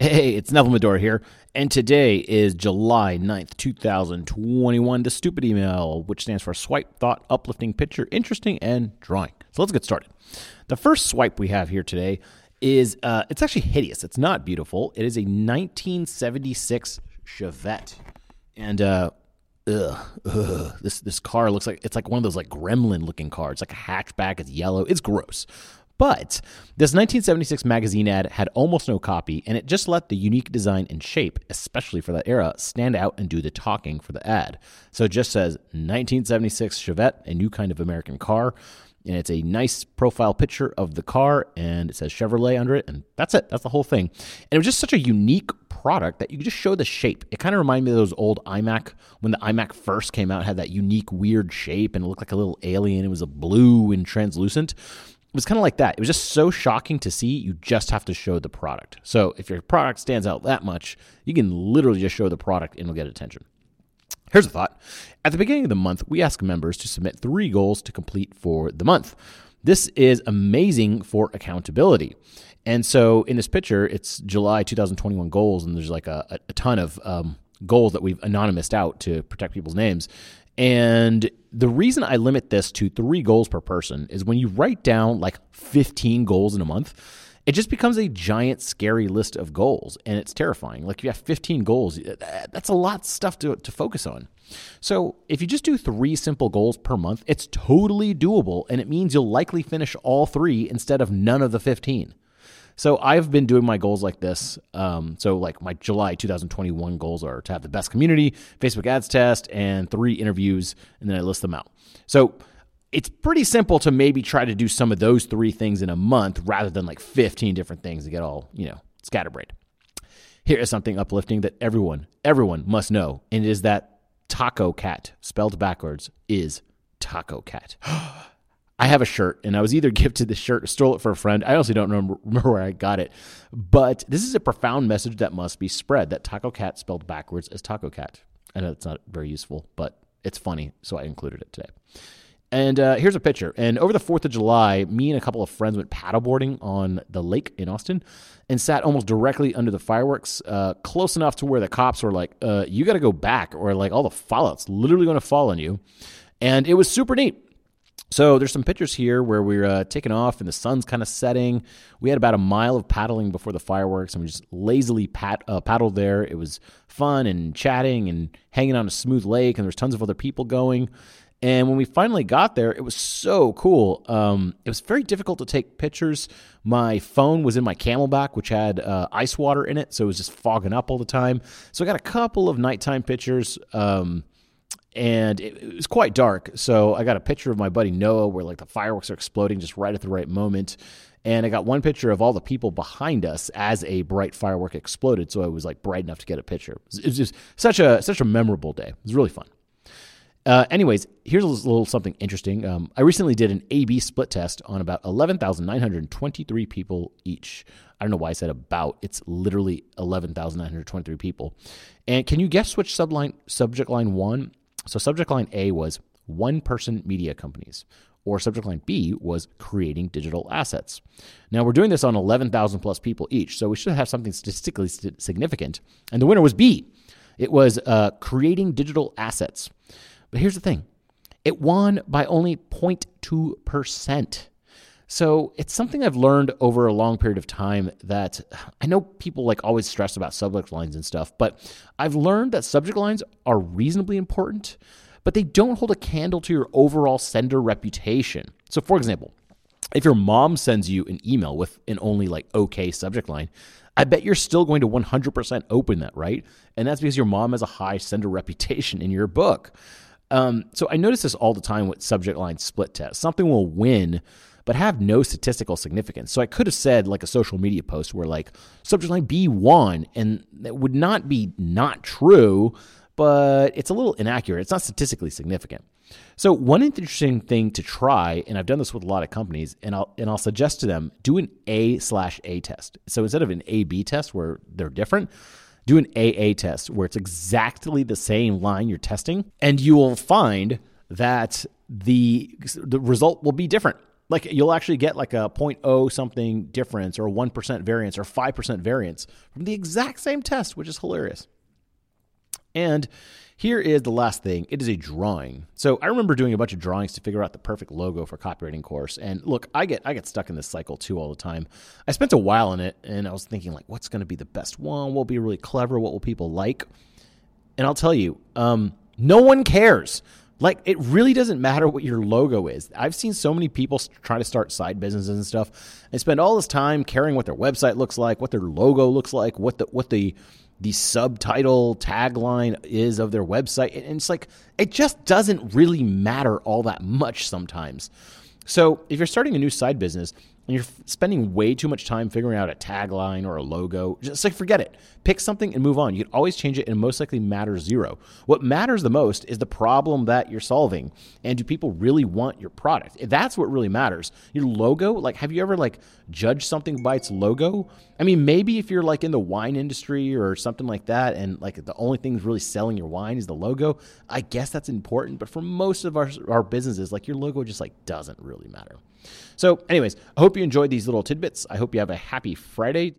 Hey, it's Neville Medhora here, and today is July 9th, 2021. The stupid email, which stands for Swipe Thought Uplifting Picture, Interesting, and Drawing. So let's get started. The first swipe we have here today is uh, it's actually hideous. It's not beautiful. It is a 1976 Chevette, and uh, ugh, ugh, this this car looks like it's like one of those like gremlin looking cars. It's like a hatchback. It's yellow. It's gross. But this 1976 magazine ad had almost no copy, and it just let the unique design and shape, especially for that era, stand out and do the talking for the ad. So it just says 1976 Chevette, a new kind of American car. And it's a nice profile picture of the car, and it says Chevrolet under it, and that's it. That's the whole thing. And it was just such a unique product that you could just show the shape. It kind of reminded me of those old iMac when the iMac first came out, had that unique, weird shape, and it looked like a little alien. It was a blue and translucent it was kind of like that. It was just so shocking to see. You just have to show the product. So if your product stands out that much, you can literally just show the product and it'll get attention. Here's a thought. At the beginning of the month, we ask members to submit three goals to complete for the month. This is amazing for accountability. And so in this picture, it's July 2021 goals, and there's like a, a ton of um, goals that we've anonymized out to protect people's names. And the reason I limit this to three goals per person is when you write down like 15 goals in a month, it just becomes a giant, scary list of goals. And it's terrifying. Like, if you have 15 goals, that's a lot of stuff to, to focus on. So, if you just do three simple goals per month, it's totally doable. And it means you'll likely finish all three instead of none of the 15. So I've been doing my goals like this. Um, so like my July 2021 goals are to have the best community, Facebook ads test, and three interviews, and then I list them out. So it's pretty simple to maybe try to do some of those three things in a month rather than like 15 different things to get all, you know, scatterbrained. Here is something uplifting that everyone, everyone must know, and it is that Taco Cat, spelled backwards, is Taco Cat. I have a shirt, and I was either gifted the shirt or stole it for a friend. I honestly don't remember, remember where I got it. But this is a profound message that must be spread that Taco Cat spelled backwards is Taco Cat. I know it's not very useful, but it's funny, so I included it today. And uh, here's a picture. And over the 4th of July, me and a couple of friends went paddleboarding on the lake in Austin and sat almost directly under the fireworks, uh, close enough to where the cops were like, uh, you got to go back, or like all the fallout's literally going to fall on you. And it was super neat. So there's some pictures here where we're uh, taking off and the sun's kind of setting. We had about a mile of paddling before the fireworks, and we just lazily pat, uh, paddled there. It was fun and chatting and hanging on a smooth lake, and there's tons of other people going. And when we finally got there, it was so cool. Um, it was very difficult to take pictures. My phone was in my CamelBak, which had uh, ice water in it, so it was just fogging up all the time. So I got a couple of nighttime pictures. Um, and it, it, was quite dark. So I got a picture of my buddy Noah where like the fireworks are exploding just right at the right moment. And I got one picture of all the people behind us as a bright firework exploded. So I was like bright enough to get a picture. It was just such a such a memorable day. It was really fun. Uh, anyways, here's a little something interesting. Um, I recently did an A/B split test on about 11,923 people each. I don't know why I said about. It's literally 11,923 people. And can you guess which subline subject line one so subject line A was one person media companies, or subject line B was creating digital assets. Now we're doing this on 11,000 plus people each, so we should have something statistically significant. And the winner was B. It was uh, creating digital assets. But here's the thing it won by only 0.2%. So it's something I've learned over a long period of time that I know people like always stress about subject lines and stuff, but I've learned that subject lines are reasonably important, but they don't hold a candle to your overall sender reputation. So for example, if your mom sends you an email with an only like okay subject line, I bet you're still going to 100% open that, right? And that's because your mom has a high sender reputation in your book. Um, so I notice this all the time with subject line split tests. Something will win but have no statistical significance. So I could have said like a social media post where like subject line B won, and that would not be not true, but it's a little inaccurate. It's not statistically significant. So one interesting thing to try, and I've done this with a lot of companies, and I'll and I'll suggest to them do an A slash A test. So instead of an A B test where they're different, do an AA test where it's exactly the same line you're testing, and you will find that the the result will be different. Like you'll actually get like a 0.0 something difference or 1% variance or 5% variance from the exact same test, which is hilarious. And here is the last thing it is a drawing. So I remember doing a bunch of drawings to figure out the perfect logo for Kopywriting Kourse. And look, I get I get stuck in this cycle too all the time. I spent a while in it and I was thinking like what's going to be the best one? What will be really clever? What will people like? And I'll tell you, um, no one cares. Like it really doesn't matter what your logo is. I've seen so many people try to start side businesses and stuff and spend all this time caring what their website looks like, what their logo looks like, what the what the the subtitle tagline is of their website. And it's like, it just doesn't really matter all that much sometimes. So if you're starting a new side business, you're spending way too much time figuring out a tagline or a logo, just like forget it. Pick something and move on. You can always change it and most likely matters zero. What matters the most is the problem that you're solving. And do people really want your product? That's what really matters. Your logo, like have you ever like judged something by its logo? I mean, maybe if you're like in the wine industry or something like that and like the only thing really selling your wine is the logo, I guess that's important, but for most of our our businesses, like your logo just like doesn't really matter. So, anyways, I hope you enjoyed these little tidbits. I hope you have a happy Friday.